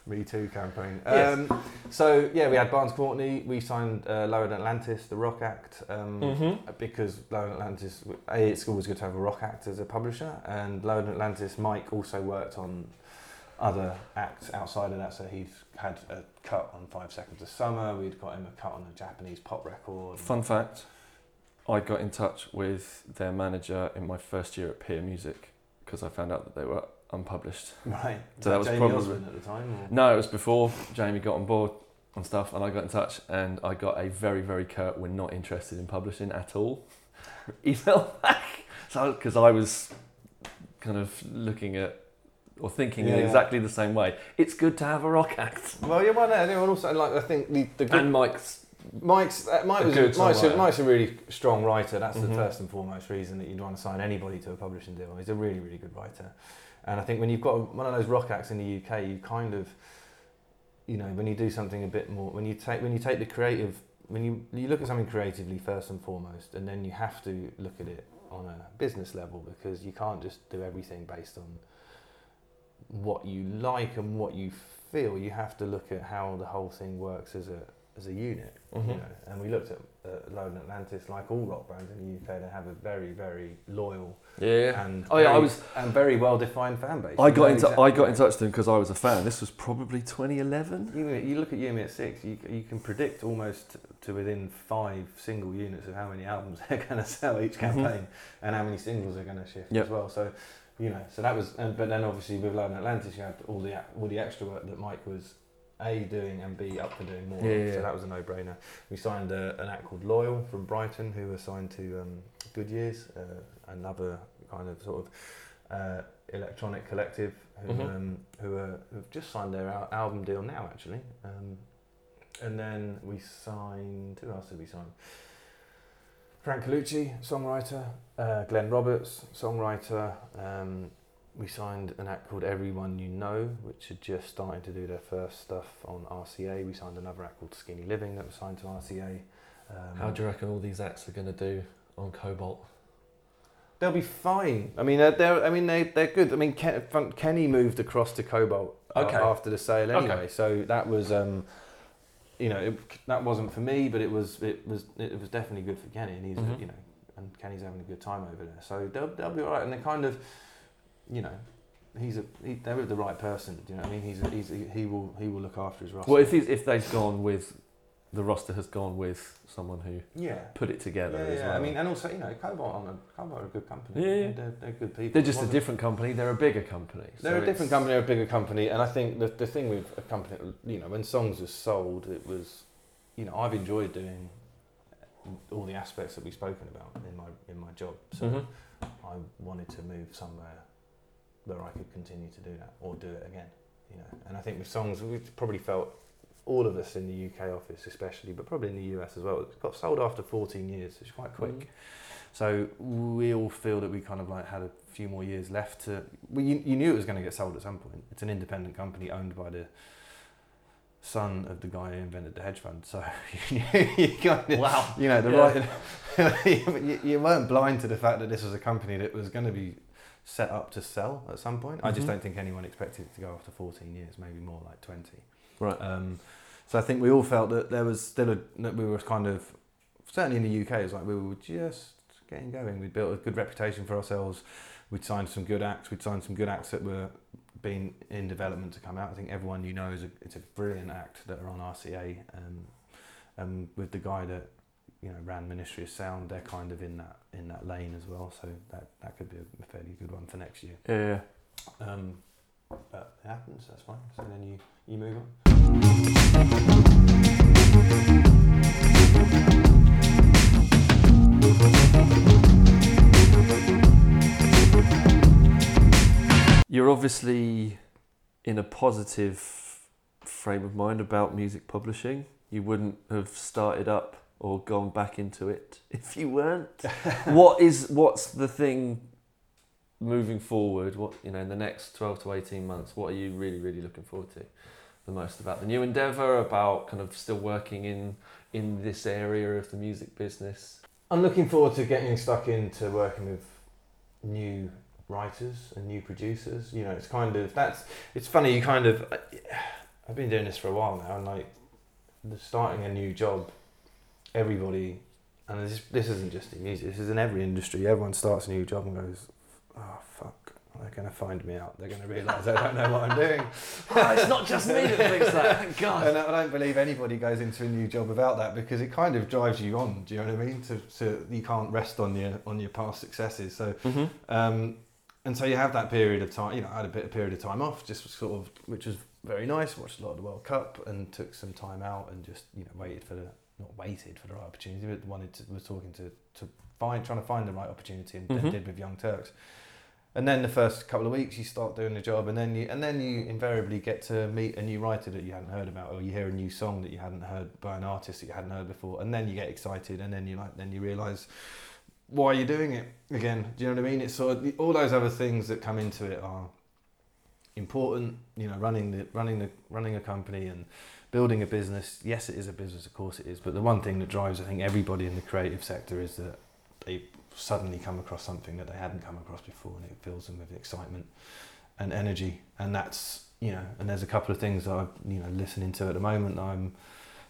Me Too campaign. Yes. Um, so yeah, we had Barnes Courtney. We signed uh, Lower Atlantis, the rock act, um, Mm-hmm. because Lower Atlantis. A, it's always good to have a rock act as a publisher, and Lower Atlantis. Mike also worked on other acts outside of that. So he's had a cut on Five Seconds of Summer. We'd got him a cut on a Japanese pop record. Fun fact I got in touch with their manager in my first year at Peer Music because I found out that they were unpublished. Right. So that was Jamie probably- Osborne at the time. Or? No, it was before Jamie got on board and stuff, and I got in touch and I got a very, very curt, we're not interested in publishing at all email back. So, because I was kind of looking at or thinking in exactly the same way. It's good to have a rock act. Well, yeah, well, no, and also like I think the the good, And Mike's Mike's uh, Mike a was good Mike's, a. Mike's a really strong writer. That's Mhm. the first and foremost reason that you'd want to sign anybody to a publishing deal. He's a really really good writer, and I think when you've got one of those rock acts in the UK, you kind of, you know, when you do something a bit more, when you take when you take the creative, when you you look at something creatively first and foremost, and then you have to look at it on a business level because you can't just do everything based on what you like and what you feel. You have to look at how the whole thing works as a as a unit. Mhm. You know, and we looked at uh, Lower Atlantis, like all rock bands in the UK, they have a very, very loyal Yeah. and Oh, yeah, I was- and very well defined fan base. I got into exactly I got in touch with them because I was a fan. This was probably 2011. You, you look at Yumi at six, you, you can predict almost to within five single units of how many albums they're going to sell each Mhm. campaign and how many singles they're going to shift Yep. as well. So, you know, so that was, and, but then obviously with Lower Atlantis, you had all the all the extra work that Mike was a doing and b up for doing more. Yeah, yeah, so that was a no-brainer. We signed a, an act called Loyal from Brighton, who were signed to um, Goodyears, uh, another kind of sort of uh, electronic collective who Mhm. um, who are who've just signed their al- album deal now actually. Um, and then we signed who else did we sign? Frank Colucci, songwriter, uh, Glenn Roberts, songwriter. Um, we signed an act called Everyone You Know, which had just started to do their first stuff on RCA. We signed another act called Skinny Living that was signed to RCA. Um, How do you reckon all these acts are going to do on Kobalt? They'll be fine. I mean, they're, they're I mean, they they're good. I mean, Ken, Kenny moved across to Kobalt Okay. after the sale Okay. anyway. So that was, um, you know, it, that wasn't for me, but it was it was it was definitely good for Kenny, and he's Mhm. you know, and Kenny's having a good time over there. So they'll they'll be all right, and they're kind of, you know. He's a he, they're the right person. Do you know what I mean? He's, a, he's a, he will he will look after his roster. Well, if he's, if they've gone with the roster has gone with someone who yeah, put it together yeah, as yeah. well. I mean, and also you know, Kobalt on a Kobalt are a good company. Yeah, yeah. They're, they're good people. they're just a different company. They're a bigger company. They're so a different company, they're a bigger company, and I think the the thing with a company, you know, when songs was sold, it was, you know, I've enjoyed doing all the aspects that we've spoken about in my in my job. So Mhm. I wanted to move somewhere where I could continue to do that or do it again, you know. And I think with songs, we probably felt all of us in the UK office, especially, but probably in the US as well. It got sold after 14 years, which is quite quick. Mhm. So we all feel that we kind of like had a few more years left to. Well, you, you knew it was going to get sold at some point. It's an independent company owned by the son of the guy who invented the hedge fund. So you, you kind of, Wow. you know, the Yeah. right. you, you weren't blind to the fact that this was a company that was going to be set up to sell at some point. I just Mhm. don't think anyone expected it to go after 14 years, maybe more like 20. Right. Um, so I think we all felt that there was still a that we were kind of certainly in the UK. It's like we were just getting going. We'd built a good reputation for ourselves. We'd signed some good acts. We'd signed some good acts that were being in development to come out. I think everyone you know is a it's a brilliant act that are on RCA. Um, um, with the guy that you know ran Ministry of Sound, they're kind of in that in that lane as well. So that that could be a fairly good one for next year. Yeah. Um, but it happens. That's fine. So then you you move on. You're obviously in a positive frame of mind about music publishing. You wouldn't have started up or gone back into it if you weren't. what is what's the thing moving forward? What you know in the next twelve to eighteen months? What are you really really looking forward to the most about the new endeavour? About kind of still working in in this area of the music business. I'm looking forward to getting stuck into working with new writers and new producers. You know, it's kind of that's it's funny. You kind of I've been doing this for a while now, and like starting a new job, everybody, and this this isn't just in music. This is in every industry. Everyone starts a new job and goes, "Oh fuck." They're going to find me out. They're going to realise I don't know what I'm doing. Oh, it's not just me that thinks that. Thank God. And I don't believe anybody goes into a new job without that because it kind of drives you on. Do you know what I mean? To, to you can't rest on your on your past successes. So Mm-hmm. um, and so you have that period of time. You know, I had a bit of period of time off, just sort of, which was very nice. Watched a lot of the World Cup and took some time out and just you know waited for the not waited for the right opportunity, but wanted to was talking to to find trying to find the right opportunity and, and Mhm. did with Young Turks. And then the first couple of weeks you start doing the job, and then you and then you invariably get to meet a new writer that you hadn't heard about, or you hear a new song that you hadn't heard by an artist that you hadn't heard before, and then you get excited, and then you like then you realise why you're doing it again. Do you know what I mean? It's sort of all those other things that come into it are important. You know, running the running the running a company and building a business. Yes, it is a business, of course it is. But the one thing that drives, I think, everybody in the creative sector is that they suddenly come across something that they hadn't come across before, and it fills them with excitement and energy. And that's you know, and there's a couple of things that I'm you know listening to at the moment. that I'm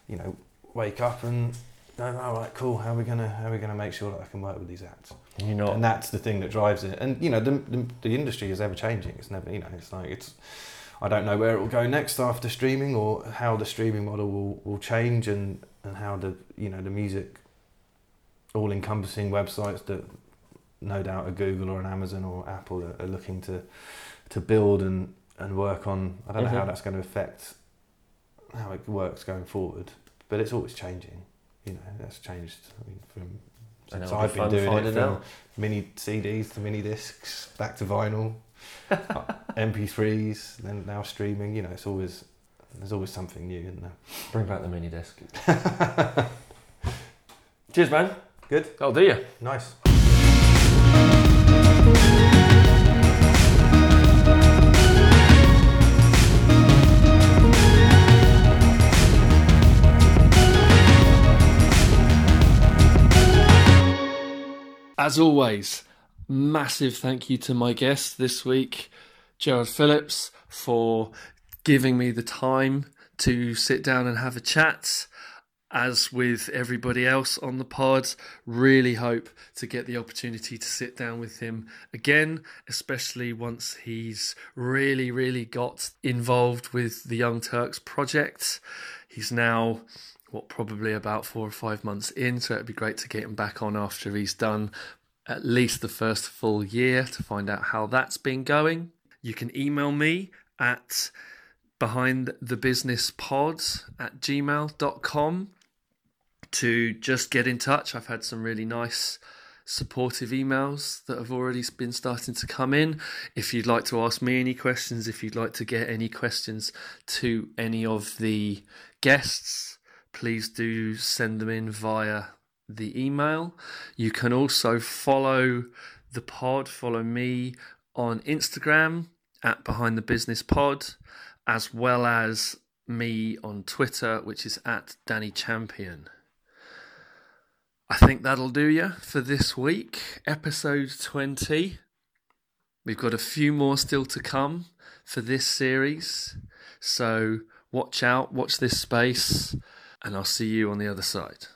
you know wake up and go, all right, cool. How are we gonna how are we gonna make sure that I can work with these acts? You know. And that's the thing that drives it. And you know, the, the the industry is ever changing. It's never you know, it's like it's. I don't know where it will go next after streaming, or how the streaming model will, will change, and, and how the you know the music all encompassing websites that no doubt a Google or an Amazon or Apple are, are looking to to build and, and work on. I don't know how Mhm. that's going to affect how it works going forward, but it's always changing. You know, that's changed I mean, from since I've been doing it finding from out. mini CDs to mini discs, back to vinyl, MP3s, then now streaming. You know, it's always there's always something new, isn't there? Bring back the mini disc. Cheers, man. Good, Oh, do you? nice. As always, massive thank you to my guest this week, Gerard Phillips, for giving me the time to sit down and have a chat. As with everybody else on the pod, really hope to get the opportunity to sit down with him again, especially once he's really, really got involved with the Young Turks project. He's now what probably about four or five months in, so it'd be great to get him back on after he's done at least the first full year to find out how that's been going. You can email me at behind the business pod at gmail.com to just get in touch. I've had some really nice supportive emails that have already been starting to come in. If you'd like to ask me any questions, if you'd like to get any questions to any of the guests, please do send them in via the email. You can also follow the pod, follow me on Instagram at Behind the Business Pod, as well as me on Twitter, which is at Danny Champion. I think that'll do you for this week, episode 20. We've got a few more still to come for this series, so watch out, watch this space, and I'll see you on the other side.